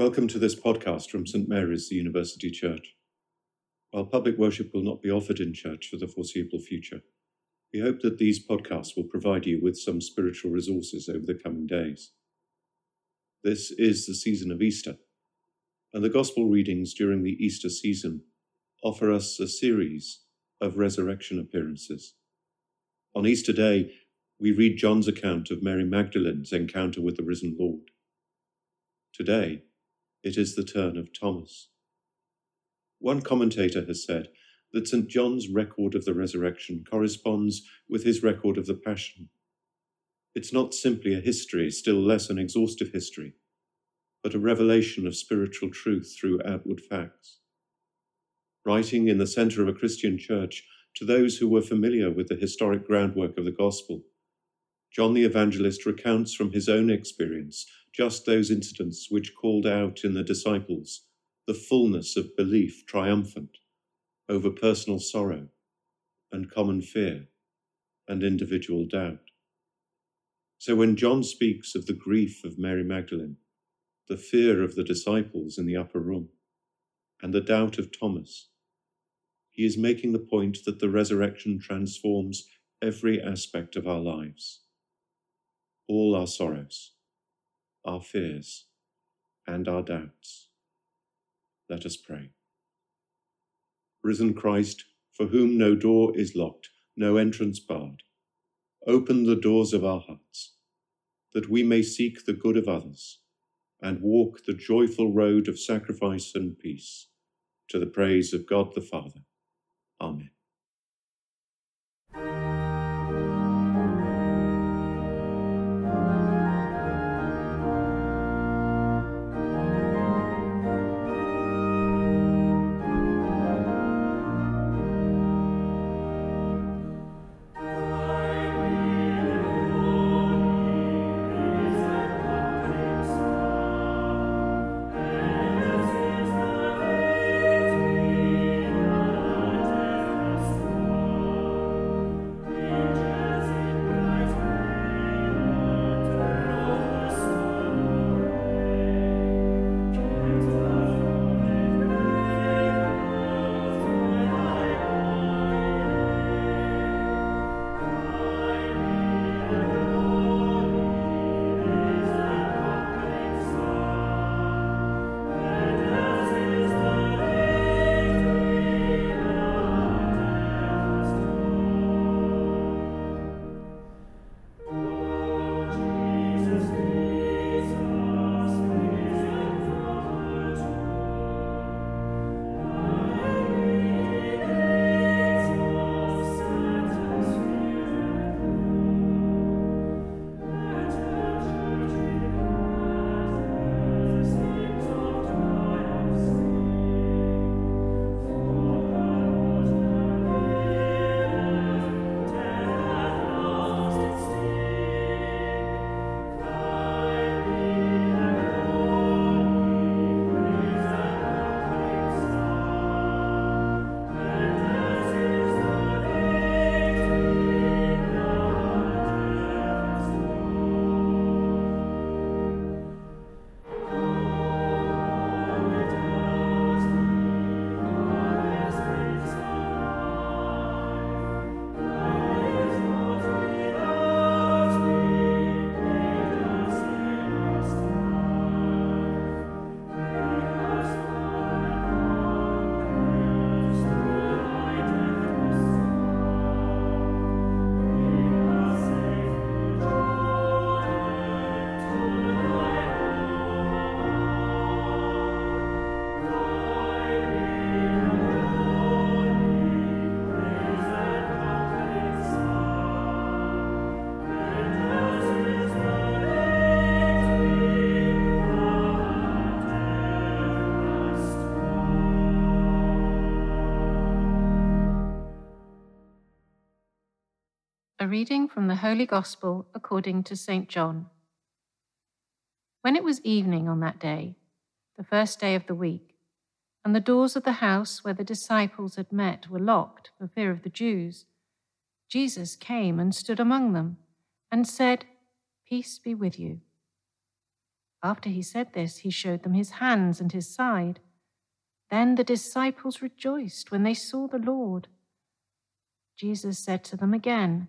Welcome to this podcast from St Mary's, the University Church. While public worship will not be offered in church for the foreseeable future, we hope that these podcasts will provide you with some spiritual resources over the coming days. This is the season of Easter, and the Gospel readings during the Easter season offer us a series of resurrection appearances. On Easter Day, we read John's account of Mary Magdalene's encounter with the risen Lord. Today, it is the turn of Thomas. One commentator has said that St. John's record of the resurrection corresponds with his record of the Passion. It's not simply a history, still less an exhaustive history, but a revelation of spiritual truth through outward facts. Writing in the centre of a Christian church to those who were familiar with the historic groundwork of the Gospel, John the Evangelist recounts from his own experience just those incidents which called out in the disciples the fullness of belief triumphant over personal sorrow and common fear and individual doubt. So when John speaks of the grief of Mary Magdalene, the fear of the disciples in the upper room, and the doubt of Thomas, he is making the point that the resurrection transforms every aspect of our lives all our sorrows, our fears, and our doubts. Let us pray. Risen Christ, for whom no door is locked, no entrance barred, open the doors of our hearts, that we may seek the good of others and walk the joyful road of sacrifice and peace, to the praise of God the Father. Amen. Reading from the Holy Gospel according to St. John. When it was evening on that day, the first day of the week, and the doors of the house where the disciples had met were locked for fear of the Jews, Jesus came and stood among them and said, Peace be with you. After he said this, he showed them his hands and his side. Then the disciples rejoiced when they saw the Lord. Jesus said to them again,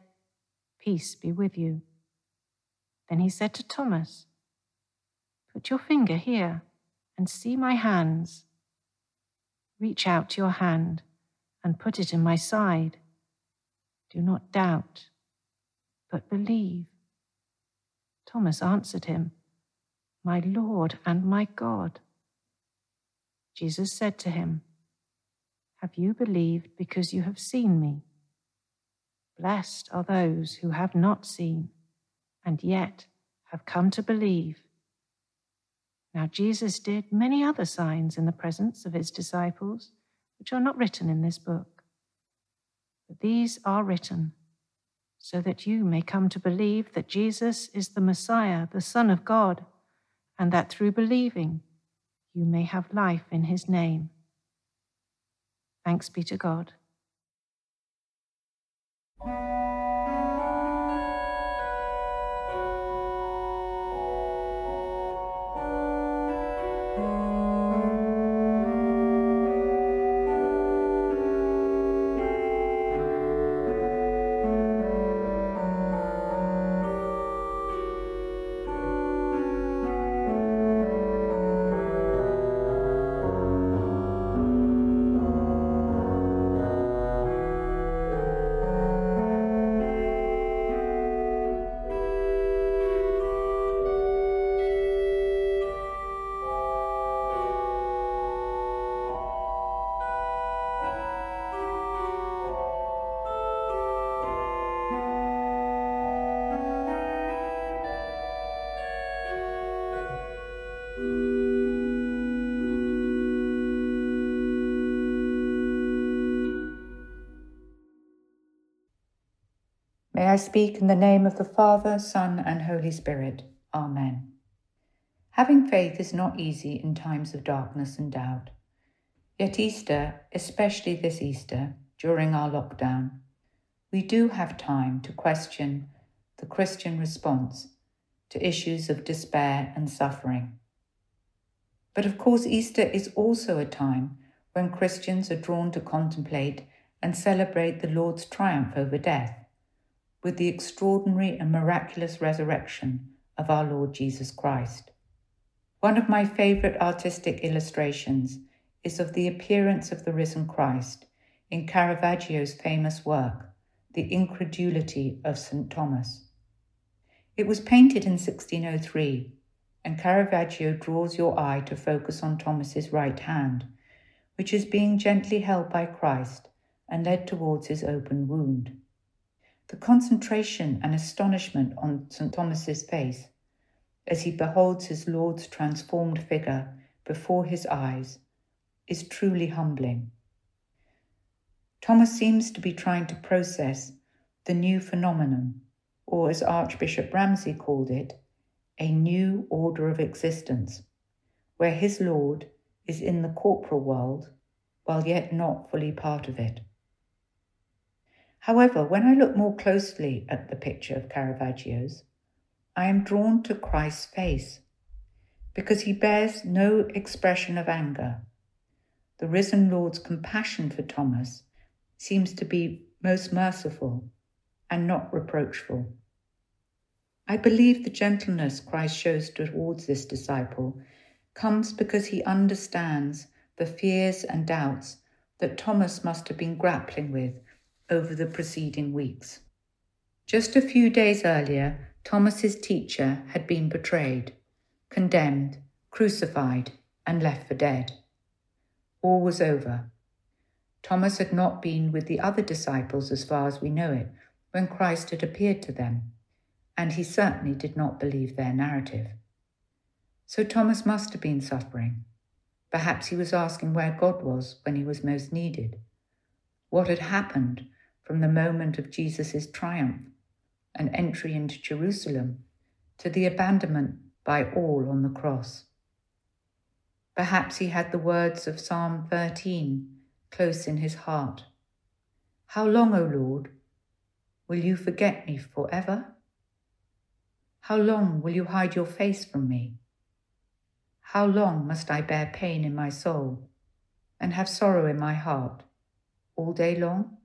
Peace be with you. Then he said to Thomas, Put your finger here and see my hands. Reach out your hand and put it in my side. Do not doubt, but believe. Thomas answered him, My Lord and my God. Jesus said to him, Have you believed because you have seen me? Blessed are those who have not seen and yet have come to believe. Now, Jesus did many other signs in the presence of his disciples, which are not written in this book. But these are written so that you may come to believe that Jesus is the Messiah, the Son of God, and that through believing you may have life in his name. Thanks be to God. Speak in the name of the Father, Son, and Holy Spirit. Amen. Having faith is not easy in times of darkness and doubt. Yet Easter, especially this Easter, during our lockdown, we do have time to question the Christian response to issues of despair and suffering. But of course, Easter is also a time when Christians are drawn to contemplate and celebrate the Lord's triumph over death with the extraordinary and miraculous resurrection of our Lord Jesus Christ. One of my favourite artistic illustrations is of the appearance of the risen Christ in Caravaggio's famous work, The Incredulity of St. Thomas. It was painted in 1603, and Caravaggio draws your eye to focus on Thomas's right hand, which is being gently held by Christ and led towards his open wound. The concentration and astonishment on St. Thomas's face as he beholds his Lord's transformed figure before his eyes is truly humbling. Thomas seems to be trying to process the new phenomenon, or as Archbishop Ramsey called it, a new order of existence, where his Lord is in the corporal world while yet not fully part of it. However, when I look more closely at the picture of Caravaggio's, I am drawn to Christ's face because he bears no expression of anger. The risen Lord's compassion for Thomas seems to be most merciful and not reproachful. I believe the gentleness Christ shows towards this disciple comes because he understands the fears and doubts that Thomas must have been grappling with over the preceding weeks. Just a few days earlier, Thomas's teacher had been betrayed, condemned, crucified, and left for dead. All was over. Thomas had not been with the other disciples as far as we know it when Christ had appeared to them, and he certainly did not believe their narrative. So Thomas must have been suffering. Perhaps he was asking where God was when he was most needed. What had happened from the moment of Jesus' triumph and entry into Jerusalem to the abandonment by all on the cross? Perhaps he had the words of Psalm 13 close in his heart. How long, O Lord, will you forget me forever? How long will you hide your face from me? How long must I bear pain in my soul and have sorrow in my heart all day long?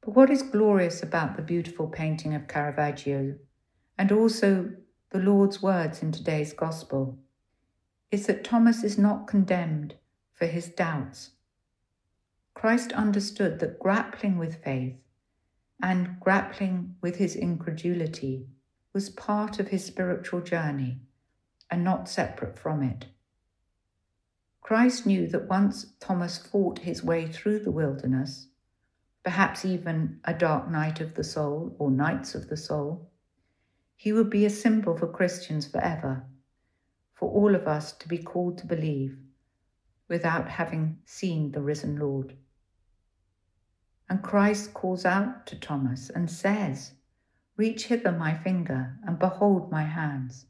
But what is glorious about the beautiful painting of Caravaggio and also the Lord's words in today's Gospel is that Thomas is not condemned for his doubts. Christ understood that grappling with faith and grappling with his incredulity was part of his spiritual journey and not separate from it. Christ knew that once Thomas fought his way through the wilderness, perhaps even a dark night of the soul or nights of the soul, he would be a symbol for Christians forever, for all of us to be called to believe without having seen the risen Lord. And Christ calls out to Thomas and says, Reach hither my finger and behold my hands.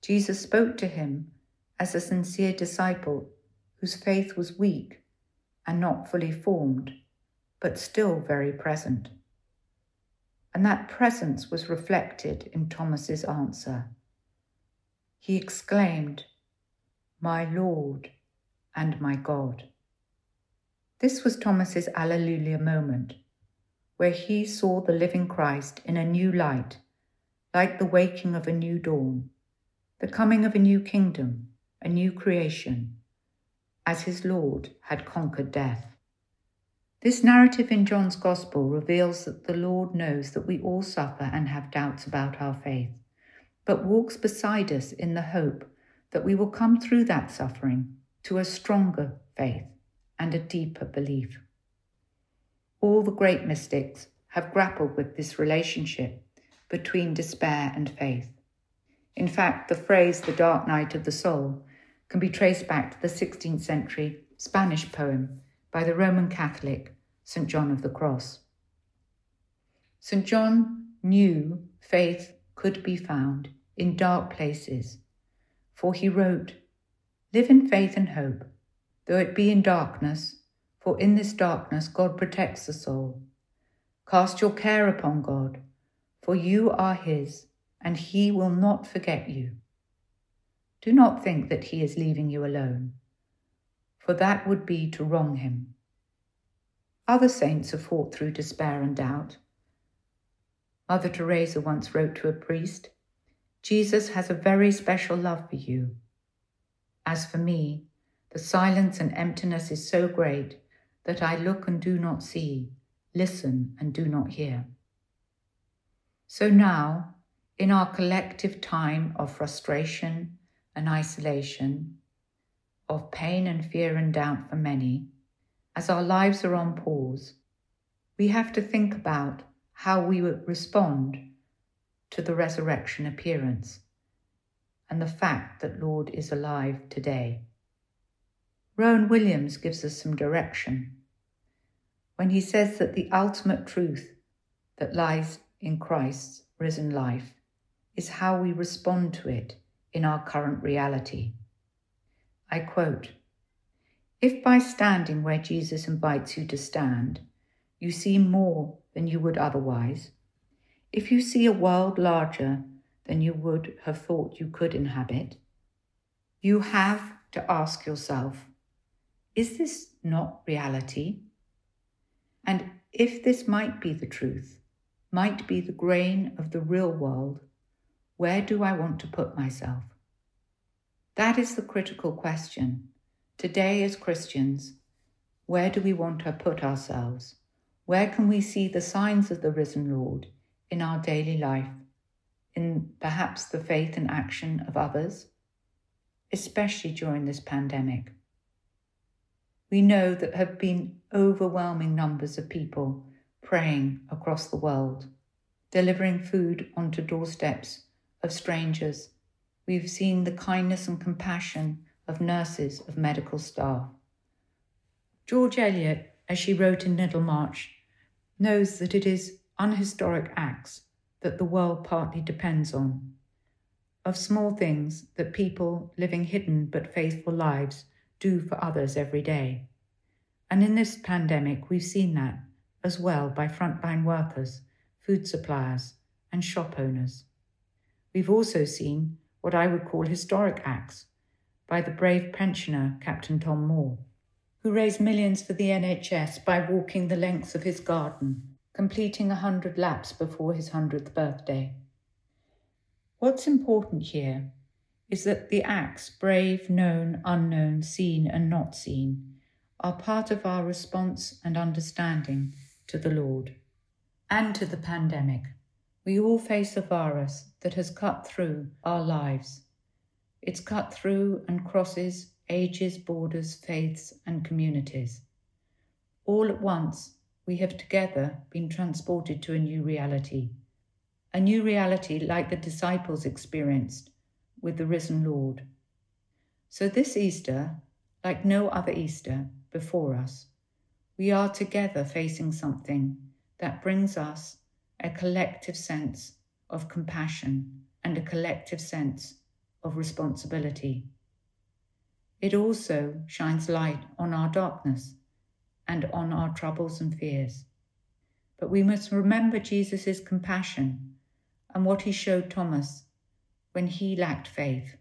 Jesus spoke to him as a sincere disciple whose faith was weak and not fully formed, but still very present. And that presence was reflected in Thomas's answer. He exclaimed, My Lord and my God. This was Thomas's Alleluia moment, where he saw the living Christ in a new light, like the waking of a new dawn the coming of a new kingdom, a new creation, as his Lord had conquered death. This narrative in John's Gospel reveals that the Lord knows that we all suffer and have doubts about our faith, but walks beside us in the hope that we will come through that suffering to a stronger faith and a deeper belief. All the great mystics have grappled with this relationship between despair and faith. In fact, the phrase the dark night of the soul can be traced back to the 16th century Spanish poem by the Roman Catholic St. John of the Cross. St. John knew faith could be found in dark places, for he wrote, Live in faith and hope, though it be in darkness, for in this darkness God protects the soul. Cast your care upon God, for you are his and he will not forget you. Do not think that he is leaving you alone, for that would be to wrong him. Other saints have fought through despair and doubt. Mother Teresa once wrote to a priest, Jesus has a very special love for you. As for me, the silence and emptiness is so great that I look and do not see, listen and do not hear. So now, in our collective time of frustration and isolation, of pain and fear and doubt for many, as our lives are on pause, we have to think about how we would respond to the resurrection appearance and the fact that Lord is alive today. Rowan Williams gives us some direction when he says that the ultimate truth that lies in Christ's risen life is how we respond to it in our current reality. I quote If by standing where Jesus invites you to stand, you see more than you would otherwise, if you see a world larger than you would have thought you could inhabit, you have to ask yourself is this not reality? And if this might be the truth, might be the grain of the real world, where do I want to put myself? That is the critical question. Today, as Christians, where do we want to put ourselves? Where can we see the signs of the risen Lord in our daily life, in perhaps the faith and action of others, especially during this pandemic? We know that have been overwhelming numbers of people praying across the world, delivering food onto doorsteps of strangers. We've seen the kindness and compassion of nurses, of medical staff. George Eliot, as she wrote in Middlemarch, knows that it is unhistoric acts that the world partly depends on, of small things that people living hidden but faithful lives do for others every day. And in this pandemic, we've seen that as well by frontline workers, food suppliers, and shop owners. We've also seen what I would call historic acts by the brave pensioner Captain Tom Moore, who raised millions for the NHS by walking the length of his garden, completing a hundred laps before his hundredth birthday. What's important here is that the acts, brave, known, unknown, seen, and not seen, are part of our response and understanding to the Lord and to the pandemic. We all face a virus that has cut through our lives. It's cut through and crosses ages, borders, faiths, and communities. All at once, we have together been transported to a new reality. A new reality like the disciples experienced with the risen Lord. So, this Easter, like no other Easter before us, we are together facing something that brings us a collective sense of compassion and a collective sense of responsibility. It also shines light on our darkness and on our troubles and fears. But we must remember Jesus' compassion and what he showed Thomas when he lacked faith.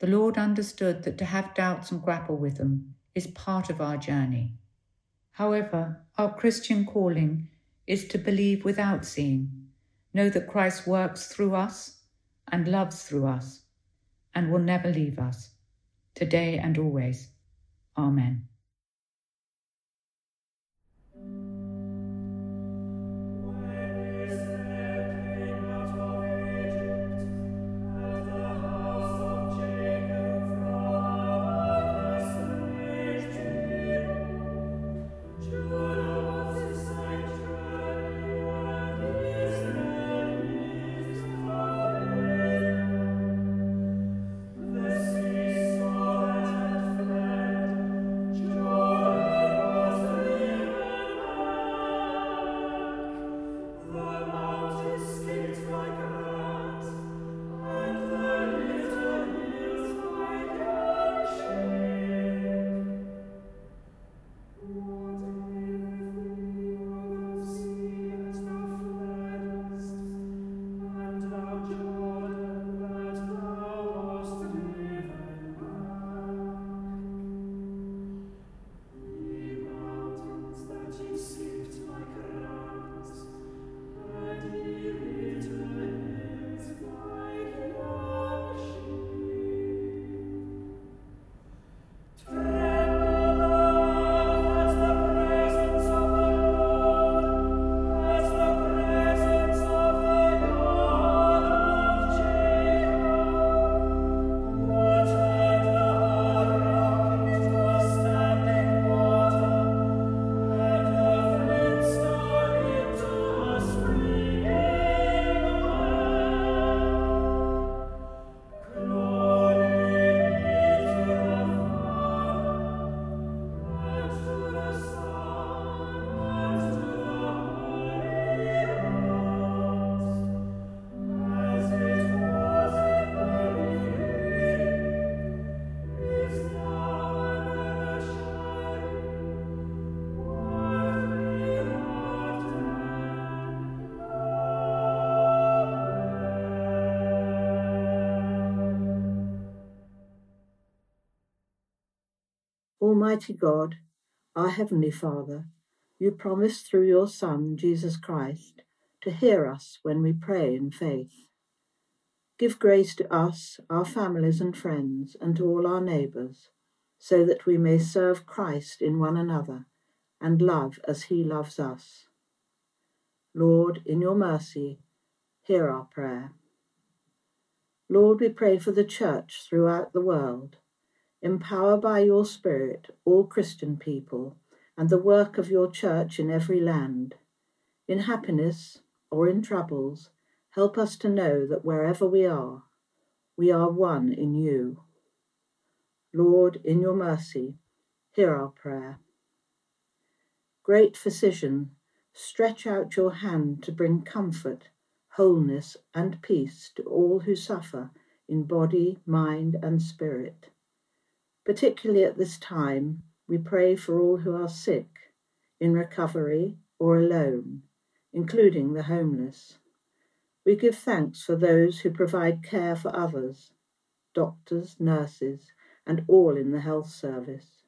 The Lord understood that to have doubts and grapple with them is part of our journey. However, our Christian calling is to believe without seeing, know that Christ works through us and loves through us and will never leave us, today and always. Amen. Almighty God, our Heavenly Father, you promised through your Son, Jesus Christ, to hear us when we pray in faith. Give grace to us, our families and friends, and to all our neighbours, so that we may serve Christ in one another and love as he loves us. Lord, in your mercy, hear our prayer. Lord, we pray for the Church throughout the world. Empower by your Spirit all Christian people and the work of your Church in every land. In happiness or in troubles, help us to know that wherever we are, we are one in you. Lord, in your mercy, hear our prayer. Great Physician, stretch out your hand to bring comfort wholeness, and peace to all who suffer in body, mind, and spirit. Particularly at this time, we pray for all who are sick, in recovery, or alone, including the homeless. We give thanks for those who provide care for others, doctors, nurses, and all in the health service.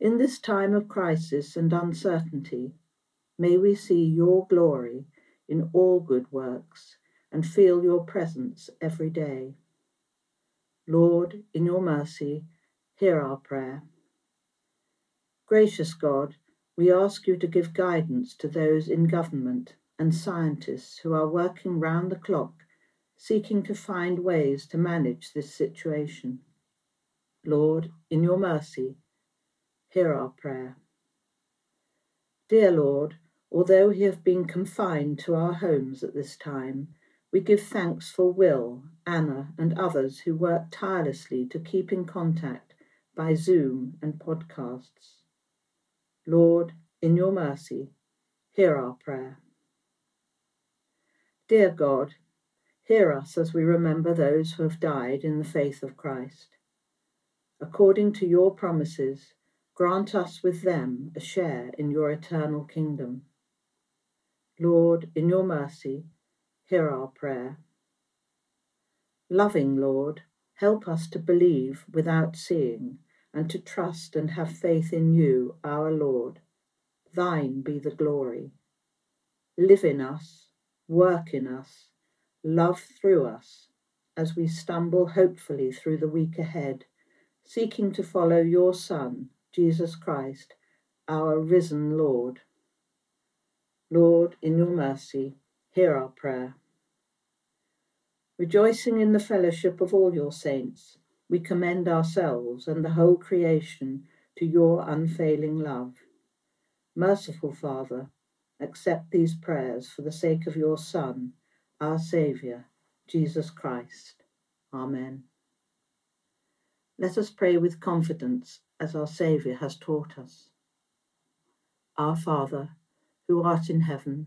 In this time of crisis and uncertainty, may we see your glory in all good works and feel your presence every day. Lord, in your mercy, hear our prayer. Gracious God, we ask you to give guidance to those in government and scientists who are working round the clock seeking to find ways to manage this situation. Lord, in your mercy, hear our prayer. Dear Lord, Although we have been confined to our homes at this time, we give thanks for Will, Anna, and others who work tirelessly to keep in contact by Zoom and podcasts. Lord, in your mercy, hear our prayer. Dear God, hear us as we remember those who have died in the faith of Christ. According to your promises, grant us with them a share in your eternal kingdom. Lord, in your mercy, hear our prayer. Loving Lord, help us to believe without seeing, and to trust and have faith in you, our Lord. Thine be the glory. Live in us, work in us, love through us, as we stumble hopefully through the week ahead, seeking to follow your Son, Jesus Christ, our risen Lord. Lord, in your mercy, hear our prayer. Rejoicing in the fellowship of all your saints, we commend ourselves and the whole creation to your unfailing love. Merciful Father, accept these prayers for the sake of your Son, our Saviour, Jesus Christ. Amen. Let us pray with confidence as our Saviour has taught us. Our Father, who art in heaven,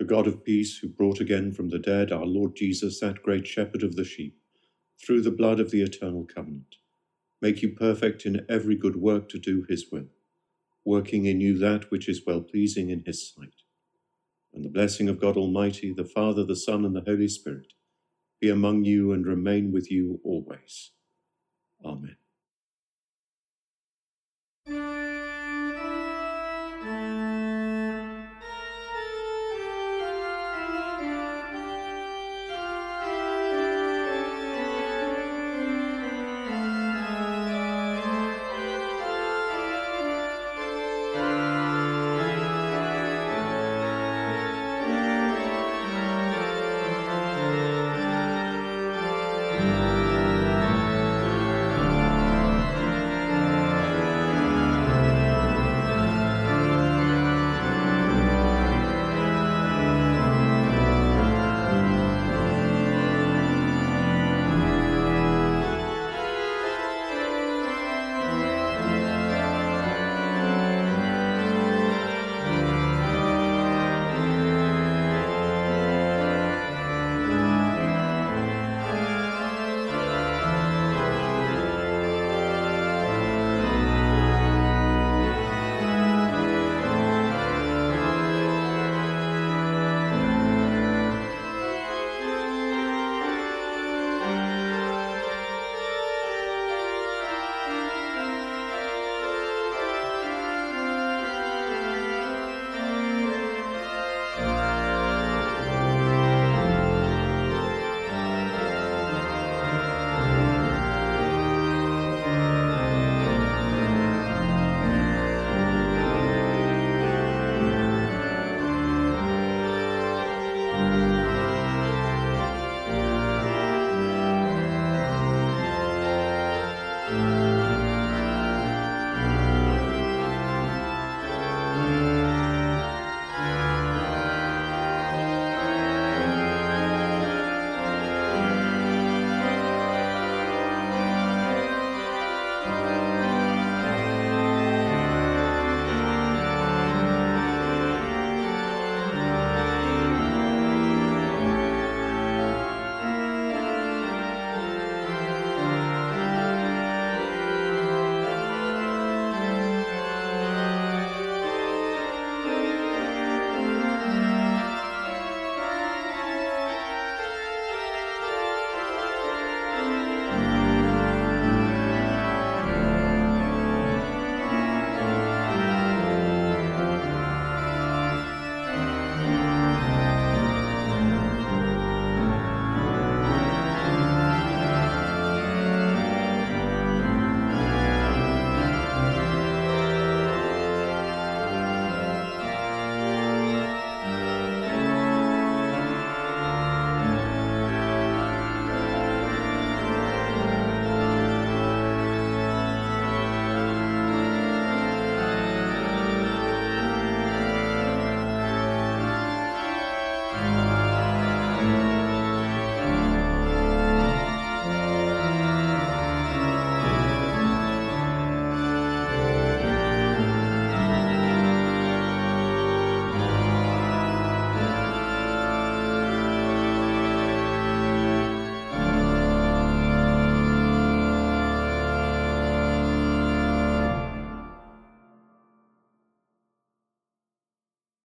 The God of peace, who brought again from the dead our Lord Jesus, that great shepherd of the sheep, through the blood of the eternal covenant, make you perfect in every good work to do his will, working in you that which is well pleasing in his sight. And the blessing of God Almighty, the Father, the Son, and the Holy Spirit be among you and remain with you always. Amen.